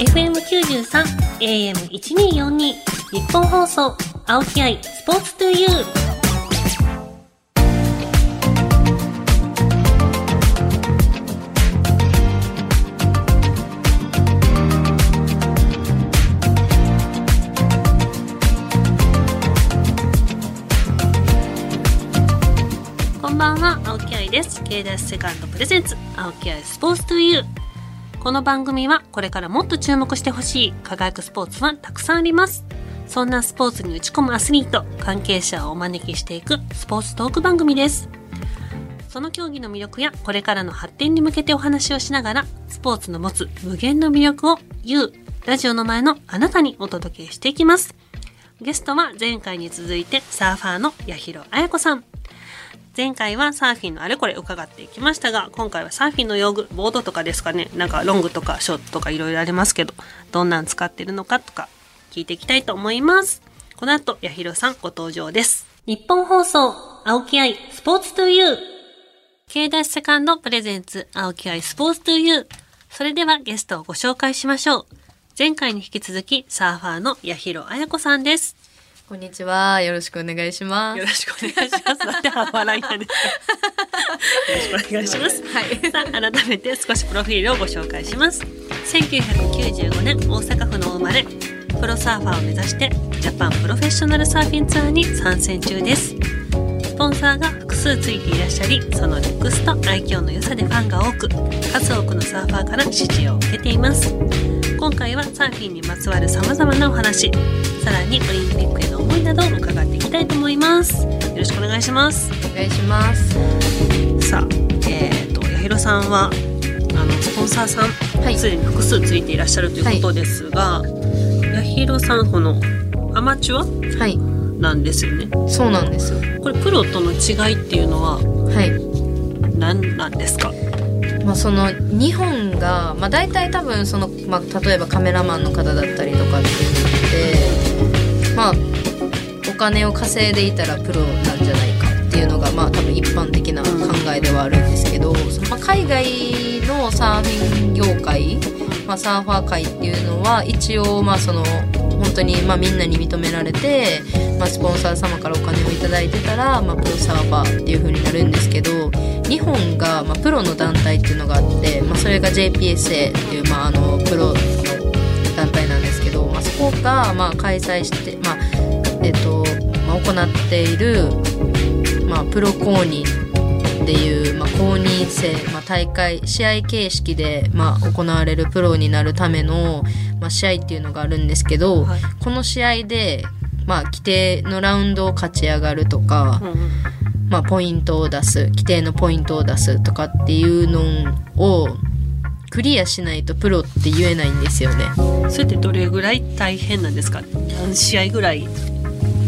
FM93 AM1242 日本放送青木愛スポーツトゥユー。こんばんは青木愛です。K ダッシュセカンドプレゼンツ青木愛スポーツトゥユー。この番組はこれからもっと注目してほしい輝くスポーツはたくさんあります。そんなスポーツに打ち込むアスリート、関係者をお招きしていくスポーツトーク番組です。その競技の魅力やこれからの発展に向けてお話をしながら、スポーツの持つ無限の魅力を You、ラジオの前のあなたにお届けしていきます。ゲストは前回に続いてサーファーの八尋彩子さん。前回はサーフィンのあれこれ伺っていきましたが今回はサーフィンの用具ボードとかですかね。なんかロングとかショートとかいろいろありますけどどんなん使ってるのかとか聞いていきたいと思います。この後八尋さんご登場です。日本放送青木愛スポーツトゥユー K セカンドプレゼンツ青木愛スポーツトゥユーそれではゲストをご紹介しましょう。前回に引き続きサーファーの八尋彩子さんですこんにちは。よろしくお願いします。よろしくお願いします。なんで笑いなんですか？よろしくお願いします。はい。さあ改めて少しプロフィールをご紹介します1995年大阪府の生まれプロサーファーを目指してジャパンプロフェッショナルサーフィンツアーに参戦中ですスポンサーが複数ついていらっしゃりそのルックスと愛嬌の良さでファンが多く数多くのサーファーから支持を受けています今回はサーフィンにまつわる様々なお話さらにオリンピックへの思いなどを伺っていきたいと思いますよろしくお願いしますお願いします。さあ、えー、と八尋さんはあのスポンサーさんはいすで、に複数ついていらっしゃるということですが、八尋さんこのアマチュアはい。なんですよねそうなんですよ。これプロとの違いっていうのははい。何なんですか？まあその日本がまあ大体多分そのまあ例えばカメラマンの方だったりとかっていうのってまあお金を稼いでいたらプロなんじゃないかっていうのがまあ多分一般的な考えではあるんですけど、まあ海外のサーフィン業界、まあ、サーファー界っていうのは一応まあその本当にまあみんなに認められて、まあ、スポンサー様からお金をいただいてたら、まあ、プロサーファーっていう風になるんですけど日本が、まあ、プロの団体っていうのがあって、まあ、それが JPSA っていう、まあ、あのプロの団体なんですけど、まあ、そこが、まあ、開催して、まあえっとまあ、行っている、まあ、プロ公認っていう、まあ、公認制、まあ、大会試合形式で、まあ、行われるプロになるための、まあ、試合っていうのがあるんですけど、はい。この試合で、まあ、規定のラウンドを勝ち上がるとか、まあ、ポイントを出す規定のポイントを出すとかっていうのをクリアしないとプロって言えないんですよね。それってどれぐらい大変なんですか？何試合ぐらい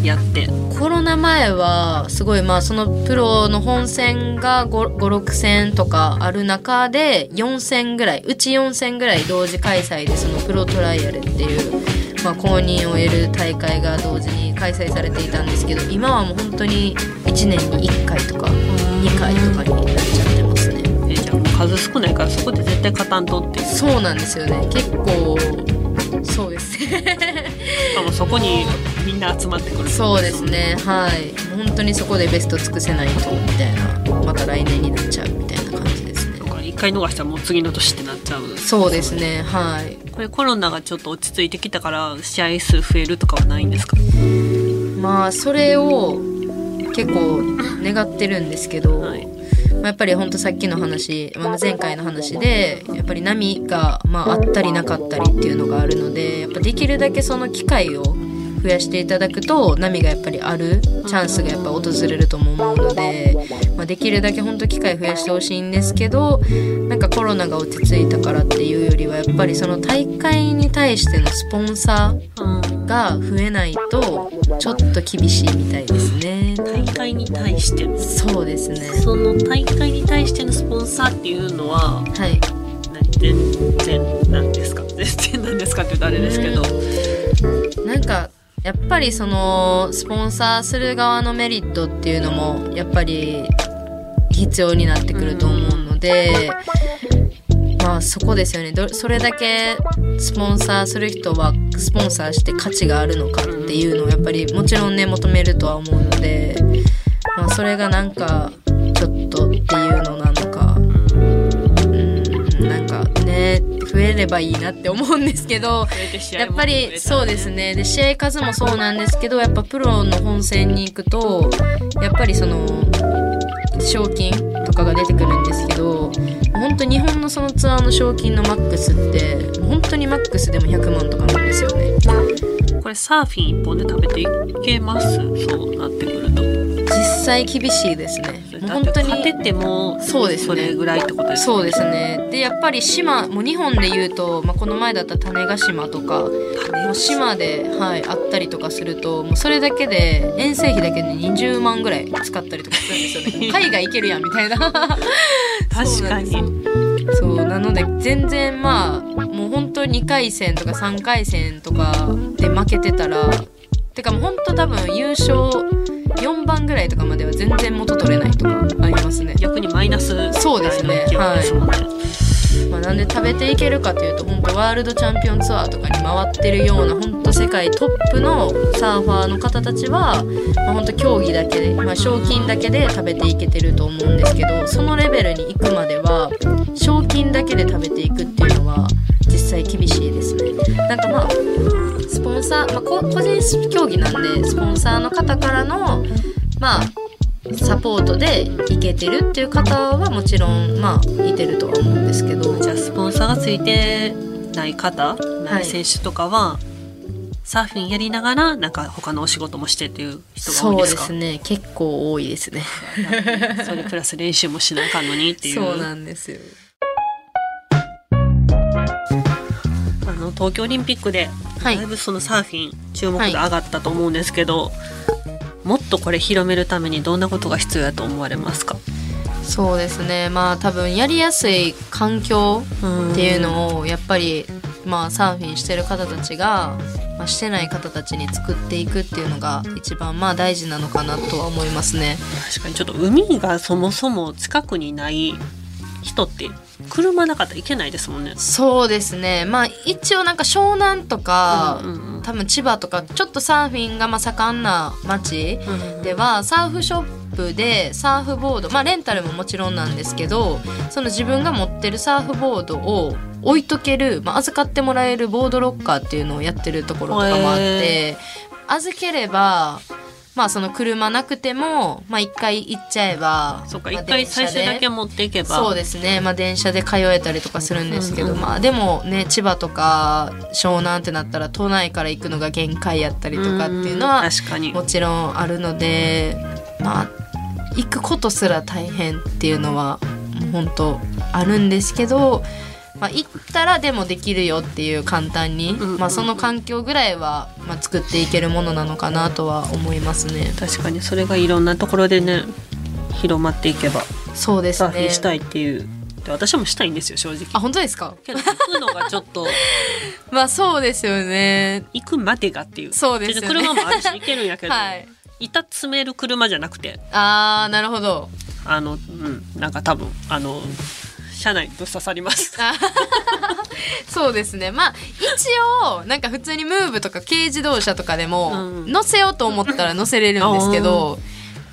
やって。コロナ前はすごいまあそのプロの本戦が56戦とかある中で4戦ぐらいうち4戦ぐらい同時開催でそのプロトライアルっていう、まあ、公認を得る大会が同時に開催されていたんですけど今はもう本当に1年に1回とか2回とかになっちゃってますね。えじゃあもう数少ないからそこで絶対勝たんとってそうなんですよね。結構そうです。ねあもうそこにみんな集まってくる。そうですね。はい。本当にそこでベスト尽くせないとみたいな。また来年になっちゃうみたいな感じですね。一回逃したらもう次の年ってなっちゃう。そうですね。はい。これコロナがちょっと落ち着いてきたから試合数増えるとかはないんですか？まあそれを結構願ってるんですけど、はい。まあやっぱり本当さっきの話、まあ、前回の話でやっぱり波が、まあ、あったりなかったりっていうのがあるのでやっぱできるだけその機会を増やしていただくと波がやっぱりあるチャンスがやっぱ訪れるとも思うので、まあ、できるだけ本当機会増やしてほしいんですけどなんかコロナが落ち着いたからっていうよりはやっぱりその大会に対してのスポンサーうんが増えないとちょっと厳しいみたいですね。大会に対してのそうですね。その大会に対してのスポンサーっていうのははい。何？全然なんですか？全然なんですかって言うとあれですけど、なんかやっぱりそのスポンサーする側のメリットっていうのもやっぱり必要になってくると思うので、まあそこですよね。どそれだけスポンサーする人はスポンサーして価値があるのかっていうのをやっぱりもちろんね求めるとは思うので、まあ、それがなんかちょっとっていうのな増えればいいなって思うんですけどやっぱりそうですね。で試合数もそうなんですけどやっぱプロの本戦に行くとやっぱりその賞金とかが出てくるんですけど本当日本のそのツアーの賞金のマックスって本当にマックスでも100万とかなんですよね。これサーフィン一本で食べていけます？そうなってくると。実際厳しいですね本当に勝ててもそうですね。それぐらいってことですそうですね。でやっぱり島もう日本で言うと、まあ、この前だったら種子島とかもう島で、はい、あったりとかするともうそれだけで遠征費だけで20万ぐらい使ったりとかするんですよね。海外行けるやんみたいな。確かに。そうなので全然まあもう本当2回戦とか3回戦とかで負けてたらてかもう本当多分優勝4番ぐらいとかまでは全然元取れないとかありますね。逆にマイナスそうですね。ぐらい。まあ、なんで食べていけるかというと本当ワールドチャンピオンツアーとかに回ってるような本当世界トップのサーファーの方たちは、まあ、本当競技だけで、まあ、賞金だけで食べていけてると思うんですけどそのレベルに行くまでは賞金だけで食べていくってサー、まあ、こ個人競技なんでスポンサーの方からのまあサポートでいけてるっていう方はもちろんまあいてるとは思うんですけど。じゃあスポンサーがついてない方ない選手とかは、サーフィンやりながらなんか他のお仕事もしてっていう人が多そでいうですかすね。結構多いですね。それプラス練習もしなあかんのにっていう。そうなんですよの東京オリンピックではい。だいぶそのサーフィン注目度上がったと思うんですけど、もっとこれ広めるためにどんなことが必要やと思われますか？そうですね。まあ多分やりやすい環境っていうのをやっぱりまあサーフィンしてる方たちが、まあ、してない方たちに作っていくっていうのが一番まあ大事なのかなとは思いますね。確かにちょっと海がそもそも近くにない人って車なかったらいけないですもんね。そうですね。まあ一応なんか湘南とか、うんうんうん。多分千葉とかちょっとサーフィンがまあ盛んな町うんではサーフショップでサーフボードまあレンタルももちろんなんですけどその自分が持ってるサーフボードを置いとける、まあ、預かってもらえるボードロッカーっていうのをやってるところとかもあって預ければまあその車なくてもまあ一回行っちゃえばそっかまあ一回最初電車で。だけ持っていけば。そうですね、まあ、電車で通えたりとかするんですけど、うんうんまあでもね千葉とか湘南ってなったら都内から行くのが限界やったりとかっていうのはん確かに。もちろんあるのでまあ行くことすら大変っていうのはもう本当あるんですけど、まあ、行ったらでもできるよっていう簡単に、まあ、その環境ぐらいは、まあ、作っていけるものなのかなとは思いますね。確かにそれがいろんなところでね広まっていけばそうですね。サーフィンしたいっていうで私もしたいんですよ正直。あ本当ですか？けど行くのがちょっと。まあそうですよね。行くまでがっていう。そうですよね。車もあるし行けるんやけど、はい。板詰める車じゃなくて。あーなるほど。あのうん。なんか多分あの車内にぶっ刺さります。あ そうですね。まあ一応なんか普通にムーブとか軽自動車とかでも、うん。乗せようと思ったら乗せれるんですけど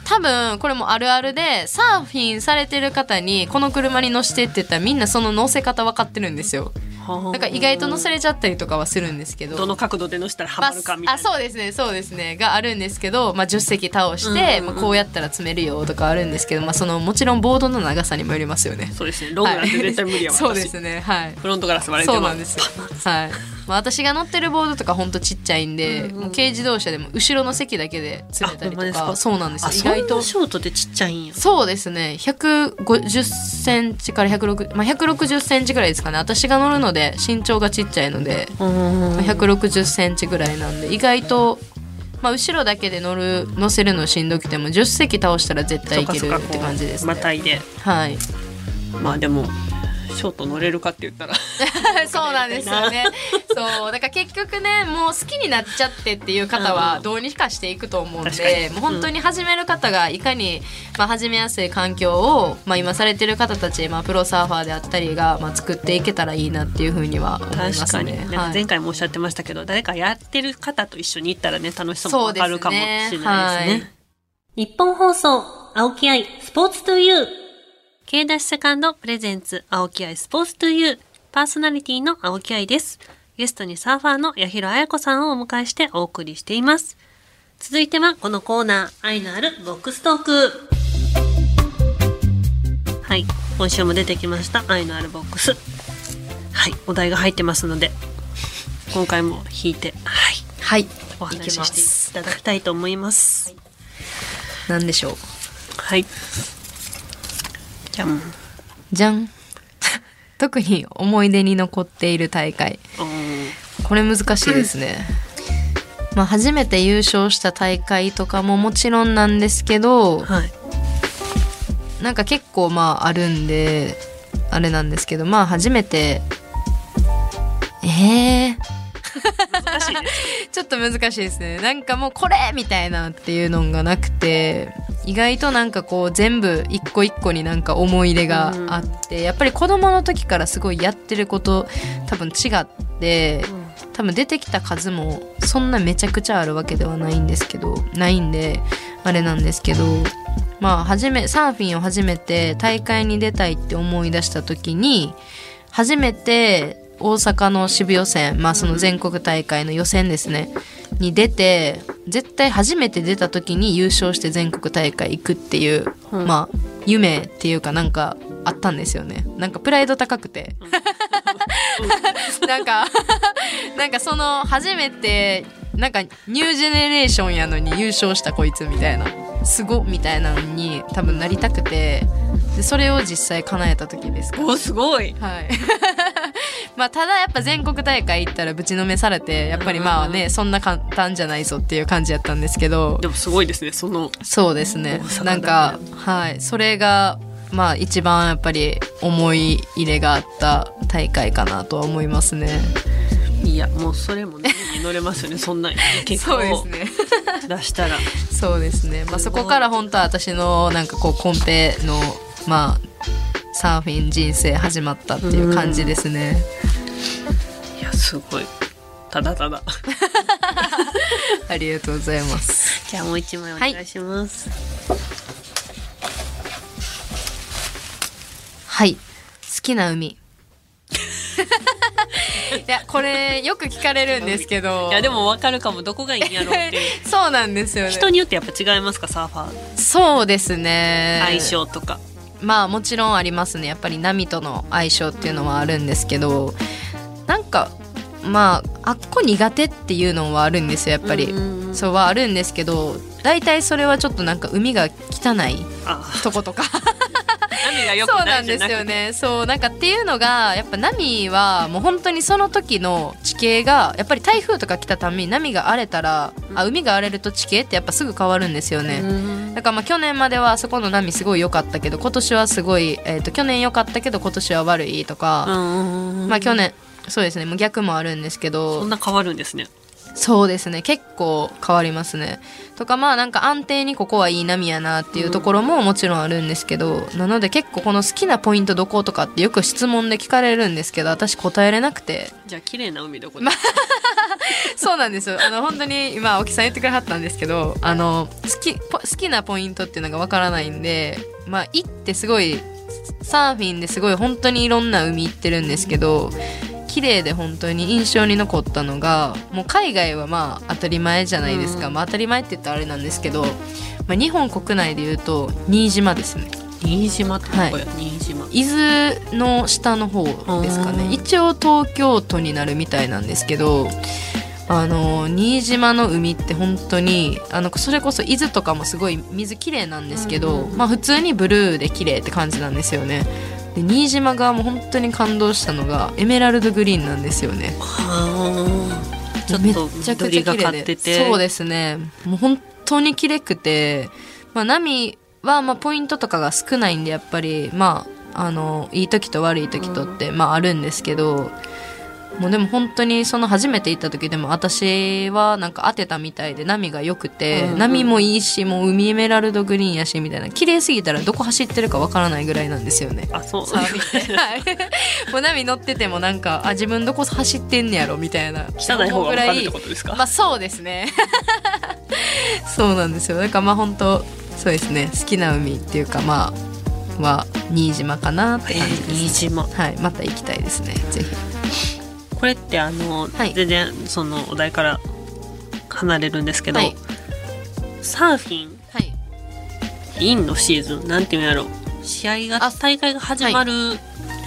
多分これもあるあるでサーフィンされてる方にこの車に乗せてって言ったらみんなその乗せ方分かってるんですよ。だから意外と乗せれちゃったりとかはするんですけど。どの角度で乗せたらハマるかみたいな、あそうですねそうですねがあるんですけど、まあ、10席倒して、うんうんうん。まあ、こうやったら詰めるよとかあるんですけど、まあ、そのもちろんボードの長さにもよりますよね。そうですねロングなんて絶対無理やわ、はい。そう私ですねはい。フロントガラス割れてそうまなんですよ。はい。まあ、私が乗ってるボードとかほんとちっちゃいんで、うんうんもう軽自動車でも後ろの席だけで詰めたりとか。そうなんです。よ意外と。ショートでちっちゃいんや。そうですね。150センチから160、まあ、160センチぐらいですかね。私が乗るので身長がちっちゃいので、うんまあ、160センチぐらいなんで意外と、まあ、後ろだけで乗る乗せるのしんどくても10席倒したら絶対いけるって感じですね。またいで。はい。まあでもショート乗れるかって言ったら。そうなんですよね。そう。だから結局ね、もう好きになっちゃってっていう方はどうにかしていくと思うん確かに。で、もう本当に始める方がいかに、まあ、始めやすい環境を、まあ、今されてる方たち、まあ、プロサーファーであったりが、まあ、作っていけたらいいなっていうふうには思いますね。確かに、前回もおっしゃってましたけど、誰かやってる方と一緒に行ったらね楽しさもわかるかもしれないですね。はい。日本放送青木愛スポーツトゥユー K ダッシュセカンドプレゼンツ青木愛スポーツトゥユーパーソナリティの青木愛ですゲストにサーファーの八尋彩子さんをお迎えしてお送りしています続いてはこのコーナー愛のあるボックストークはい今週も出てきました愛のあるボックスはいお題が入ってますので今回も引いてはいはい。お話ししてす。いただきたいと思いますなんでしょう？はいじゃんじゃん。特に思い出に残っている大会。これ難しいですね。まあ初めて優勝した大会とかももちろんなんですけど、はいなんか結構まああるんで、あれなんですけど、まあ初めて、えー、難しい ちょっと難しいですね。なんかもうこれみたいなっていうのがなくて、意外となんかこう全部一個一個になんか思い入れがあって、やっぱり子供の時からすごいやってること多分違って、多分出てきた数もそんなめちゃくちゃあるわけではないんですけど、ないんで、あれなんですけど、まあ初め、サーフィンを初めて大会に出たいって思い出した時に、初めて大阪の渋予選、まあその全国大会の予選ですね、に出て、絶対初めて出た時に優勝して全国大会行くっていう、うんまあ夢っていうかなんかあったんですよね。なんかプライド高くて。なんか、なんかその初めて、なんかニュージェネレーションやのに優勝したこいつみたいな、すごみたいなのに多分なりたくて、でそれを実際叶えた時ですか？おすごいはい。まあ、ただやっぱ全国大会行ったらぶちのめされて、やっぱりまあね、そんな簡単じゃないぞっていう感じやったんですけど、でもすごいですねそのそうですね。なんか、はい。それが、まあ一番やっぱり思い入れがあった大会かなとは思いますね。いやもうそれもねに乗れますよね そんな結果をね。出したら そうですね。まあそこから本当は私のなんかこうコンペの、まあ、サーフィン人生始まったっていう感じですね。いやすごいただただ ありがとうございます。じゃあもう一枚お願いします、はい。好きな海。いや、これよく聞かれるんですけど。いやでも分かるかもどこがいいんやろうってそうなんですよね。人によってやっぱ違いますかサーファーそうですね。相性とか、まあもちろんありますね。やっぱり波との相性っていうのはあるんですけどなんかまああっこ苦手っていうのはあるんですよやっぱり。うんそうはあるんですけど大体それはちょっとなんか海が汚いあ。とことか。そうなんですよね。そうなんかっていうのがやっぱ波はもう本当にその時の地形がやっぱり台風とか来たために波が荒れたら、あ海が荒れると地形ってやっぱすぐ変わるんですよね、うんだからまあ去年まではあそこの波すごい良かったけど今年はすごい、えー、と去年良かったけど今年は悪いとか、うんまあ去年そうですねもう逆もあるんですけそどんな変わるんですねそうですね。結構変わりますね。とかまあなんか安定にここはいい波やなっていうところももちろんあるんですけど、なので結構この好きなポイントどことかってよく質問で聞かれるんですけど私答えれなくて。じゃあ綺麗な海どこで、ま そうなんですよ。あの本当に今青木さん言ってくれはったんですけどあの好きポ好きなポイントっていうのがわからないんでまあ行ってすごいサーフィンですごい本当にいろんな海行ってるんですけど綺麗で本当に印象に残ったのがもう海外はまあ当たり前じゃないですか、うん。まあ当たり前って言ったらあれなんですけど、まあ、日本国内で言うと新島ですね。新島ってどこや、新島。伊豆の下の方ですかうん。ね一応東京都になるみたいなんですけどあの新島の海って本当にあのそれこそ伊豆とかもすごい水きれいなんですけど、うんまあ普通にブルーで綺麗って感じなんですよね。で新島側も本当に感動したのがエメラルドグリーンなんですよね。はあ。ちょっめとちゃくちゃ綺麗で。かっててそうですね。もう本当に綺麗くて、まあ、波はまあポイントとかが少ないんでやっぱりまああのいい時と悪い時とって、まああるんですけどもうでも本当にその初めて行った時でも私はなんか当てたみたいで波が良くて、うんうん。波もいいしもう海エメラルドグリーンやしみたいな綺麗すぎたらどこ走ってるかわからないぐらいなんですよね。あそう。サーフィンってはい。もう波乗っててもなんかあ自分どこ走ってんねやろみたいな。汚い方が分かるってことですか、まあそうですね。そうなんですよ。だからまあ本当そうですね。好きな海っていうかまあは新島かなって感じです、新島。はい。また行きたいですね。ぜひこれってあの、はい。全然そのお題から離れるんですけど、はい。サーフィンはい。インのシーズンなんていうんやろ試合があ大会が始まる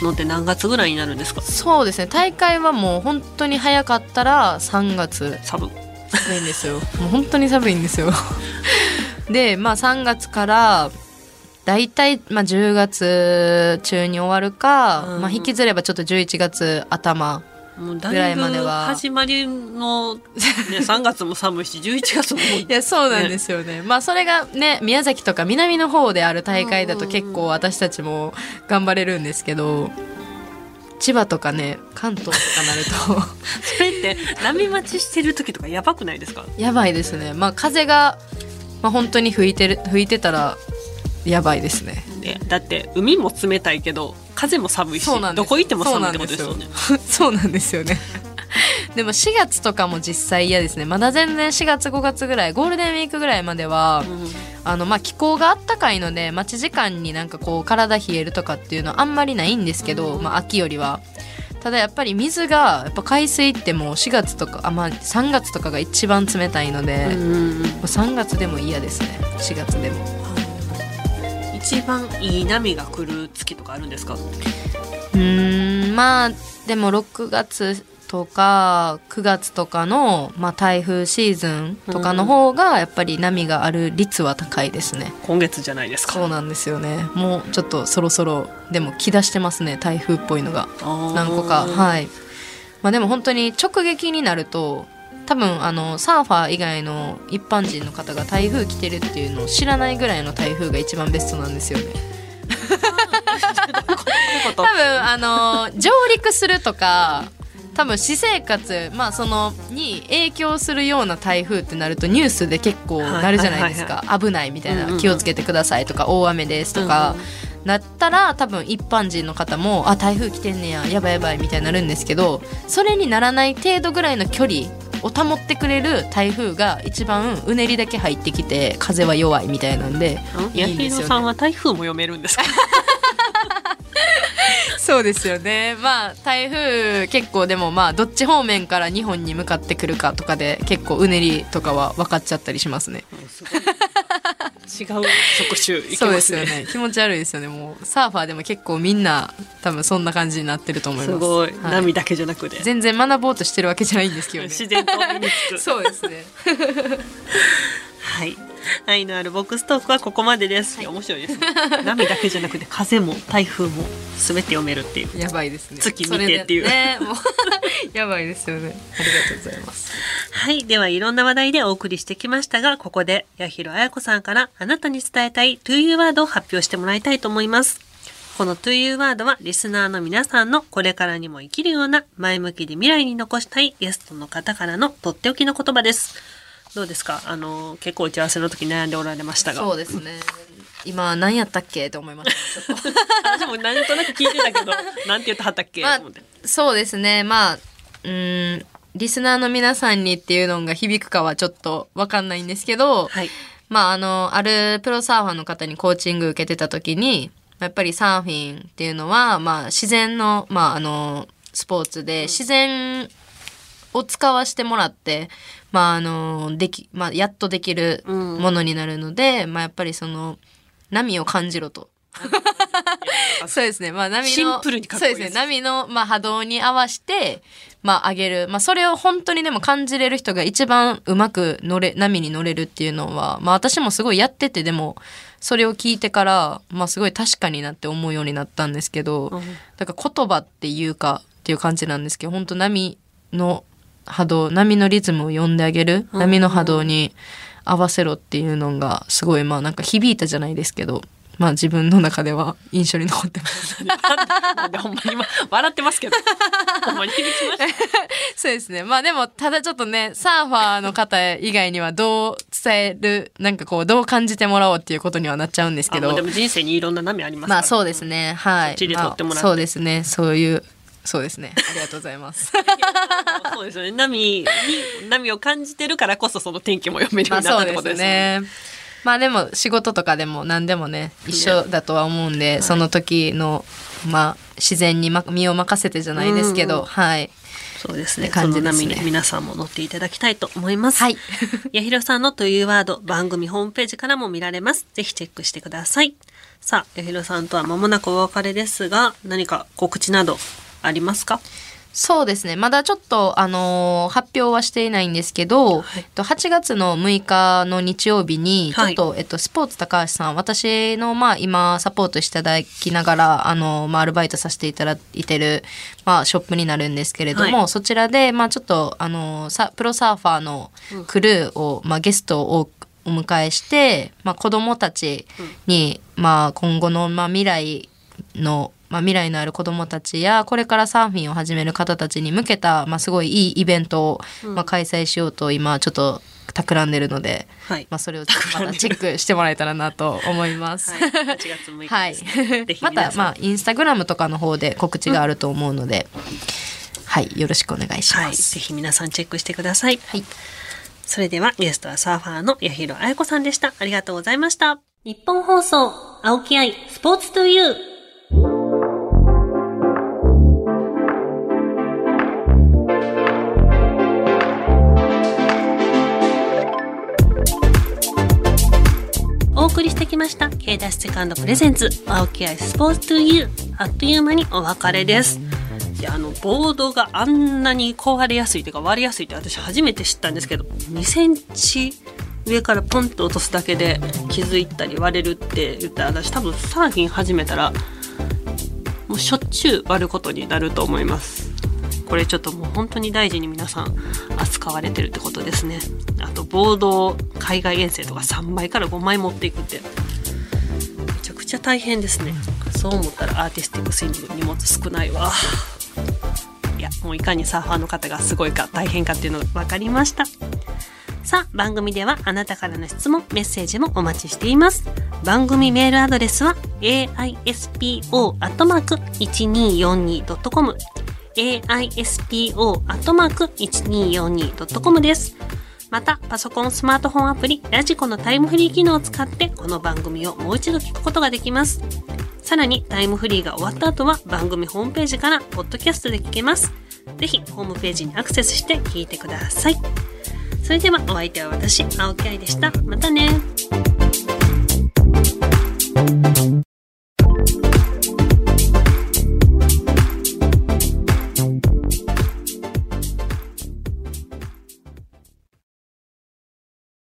のって何月ぐらいになるんですか、そうですね。大会はもう本当に早かったら3月。サブ寒いんですよ。もう本当に寒いんですよ。でまあ3月から大体、まあ、10月中に終わるか、うん。まあ、引きずればちょっと11月頭もうだぐらいは始まりの、ね、3月も寒いし11月ももういやそうなんですよね。まあそれがね宮崎とか南の方である大会だと結構私たちも頑張れるんですけど千葉とかね関東とかなると それって波待ちしてる時とかやばくないですか？やばいですね。まあ風が、まあ、本当に吹いてる吹いてたらやばいですね。ねだって海も冷たいけど風も寒いしそうなんです。どこ行っても寒いってことですよね。そうなんです。よね。でも4月とかも実際嫌ですね。まだ全然4月5月ぐらいゴールデンウィークぐらいまでは、あのまあ気候があったかいので待ち時間になんかこう体冷えるとかっていうのはあんまりないんですけど、まあ、秋よりは。ただやっぱり水がやっぱ海水ってもう4月とかあ、まあ、3月とかが一番冷たいので、うんうんうん。もう3月でも嫌ですね。4月でも一番いい波が来る月とかあるんですか？うーんまあでも6月とか9月とかの、まあ、台風シーズンとかの方がやっぱり波がある率は高いですね、今月じゃないですか。そうなんですよね。もうちょっとそろそろでも来だしてますね台風っぽいのが。何個か。はい。まあでも本当に直撃になると多分あのサーファー以外の一般人の方が台風来てるっていうのを知らないぐらいの台風が一番ベストなんですよね。多分あの上陸するとか多分私生活まあそのに影響するような台風ってなるとニュースで結構なるじゃないですか。危ないみたい。うんうんうな。ん気をつけてくださいとか大雨ですとかなったら多分一般人の方もあ台風来てんねややばいやばいみたいになるんですけどそれにならない程度ぐらいの距離を保ってくれる台風が一番うねりだけ入ってきて風は弱いみたいなんでいヤいんですよね。さんは台風も読めるんですか？そうですよね。まあ台風結構でもまあどっち方面から日本に向かってくるかとかで結構うねりとかは分かっちゃったりしますね。す違う職種いけそうますね。ですよね。気持ち悪いですよね。もうサーファーでも結構みんな多分そんな感じになってると思います。すごい、は波だけじゃなくて。全然学ぼうとしてるわけじゃないんですけどね。自然と身につ。く そうですね。はい 愛のあるボックストークはここまでです、い。や面白いですね。波だけじゃなくて風も台風も全て読めるっていう。やばいですね。月見てっていう。それでねもう やばいですよね。ありがとうございます。はい。では、いろんな話題でお送りしてきましたが、ここで、八尋彩子さんからあなたに伝えたい To You ワードを発表してもらいたいと思います。この To You ワードは、リスナーの皆さんのこれからにも生きるような前向きで未来に残したいゲストの方からのとっておきの言葉です。どうですか？あの、結構打ち合わせの時悩んでおられましたが。そうですね。今何やったっけと思いましたちょっと私もなんとなく聞いてたけど、なんて言ってはったっけ、まあそうですね。まあうーんリスナーの皆さんにっていうのが響くかはちょっとわかんないんですけど、はい。まああのあるプロサーファーの方にコーチング受けてた時にやっぱりサーフィンっていうのは、まあ、自然の,、まあ、あのスポーツで自然を使わせてもらって、まああのできまあ、やっとできるものになるので、まあ、やっぱりその波を感じろと。そうですね。まあ波のシンプルにかっこいいそうですね。波のまあ波動に合わせてまあ上げる。まあそれを本当にでも感じれる人が一番うまく乗れ波に乗れるっていうのは、まあ私もすごいやっててでもそれを聞いてからまあすごい確かになって思うようになったんですけど、うんだから言葉っていうかっていう感じなんですけど、本当波の波動、波のリズムを読んであげる、波の波動に合わせろっていうのがすごいまあなんか響いたじゃないですけど、まあ自分の中では印象に残ってます。なんでほんまに今笑ってますけど ほんまに響きましたそうですね。まあでも、ただちょっとね、サーファーの方以外にはどう伝える、なんかこう、どう感じてもらおうっていうことにはなっちゃうんですけどで。も人生にいろんな波ありますからまあそうですね。はい。そっちで撮ってもらってまあそうですね。そういう、そうですね。ありがとうございます。そうですよね波に波を感じてるからこそその天気も読めるようになったってことですね。ね。まあでも仕事とかでも何でもね一緒だとは思うんで、その時のまあ自然にま身を任せてじゃないですけど、うんうんはいそうですね。感じですね皆さんも乗っていただきたいと思います。はいやひろさんのというワード、番組ホームページからも見られます。ぜひチェックしてください。さあ、やひろさんとは間もなくお別れですが、何か告知などありますか？そうですね。まだちょっとあのー発表はしていないんですけど、はい。えっと8月の6日の日曜日にちょはいっと、えっと、スポーツ高橋さん私のまあ今サポートしていただきながらあのーまあアルバイトさせていただいてるまあショップになるんですけれども、はい。そちらでまあちょっとあのーさプロサーファーのクルーを、まあゲストをお迎えして、まあ、子供たちに、まあ、今後の、まあ、未来の、まあ、未来のある子供たちやこれからサーフィンを始める方たちに向けた、まあ、すごいいいイベントを、まあ、開催しようと今ちょっと企んでるので、はい。まあ、それをまたチェックしてもらえたらなと思います。はい、8月6日はいですね。ぜ。ひまた、まあ、インスタグラムとかの方で告知があると思うので、はい、よろしくお願いしはい、ます。ぜひ皆さんチェックしてください。はいそれではゲストはサーファーの八尋彩子さんでした。ありがとうございました。日本放送、青木愛、スポーツトゥユー。送りしてきました。K ダッシュセカンドプレゼンツ。青木愛スポーツトゥユーあっという間にお別れです。いやあのボードがあんなに壊れやすいというか割れやすいって私初めて知ったんですけど2センチ上からポンと落とすだけで傷いたり割れるって言ったら私多分サーフィン始めたらもうしょっちゅう割ることになると思います。これちょっともう本当に大事に皆さん扱われてるってことですね。あとボードを海外遠征とか3枚から5枚持っていくって。めちゃくちゃ大変ですね。そう思ったらアーティスティックスイング荷物少ないわ。いやもういかにサーファーの方がすごいか大変かっていうのが分かりました。さあ番組ではあなたからの質問メッセージもお待ちしています。番組メールアドレスは aispo.1242.com aispo.1242.com ですまた、パソコン、スマートフォンアプリ、ラジコのタイムフリー機能を使って、この番組をもう一度聞くことができます。さらに、タイムフリーが終わった後は、番組ホームページから、ポッドキャストで聞けます。ぜひ、ホームページにアクセスして聞いてください。それでは、お相手は私、青木愛でした。またね。